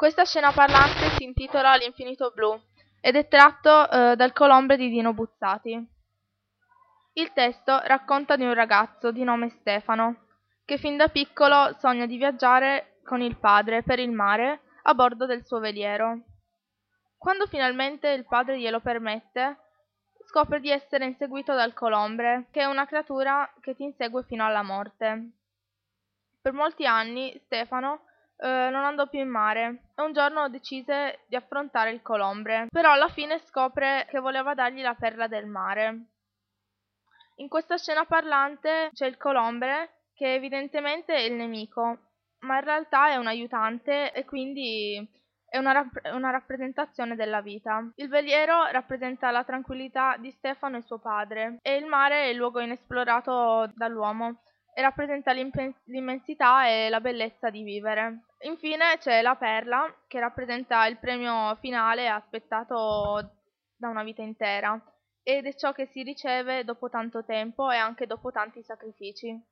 Questa scena parlante si intitola L'infinito blu ed è tratto eh, dal Colombre di Dino Buzzati. Il testo racconta di un ragazzo di nome Stefano che fin da piccolo sogna di viaggiare con il padre per il mare a bordo del suo veliero. Quando finalmente il padre glielo permette, scopre di essere inseguito dal colombre, che è una creatura che ti insegue fino alla morte. Per molti anni Stefano eh, non andò più in mare e un giorno decise di affrontare il colombre, però alla fine scopre che voleva dargli la perla del mare. In questa scena parlante c'è il colombre che evidentemente è il nemico, ma in realtà è un aiutante e quindi è una, rapp- una, rappresentazione della vita. Il veliero rappresenta la tranquillità di Stefano e suo padre e il mare è il luogo inesplorato dall'uomo e rappresenta l'immensità e la bellezza di vivere. Infine c'è la perla, che rappresenta il premio finale aspettato da una vita intera, ed è ciò che si riceve dopo tanto tempo e anche dopo tanti sacrifici.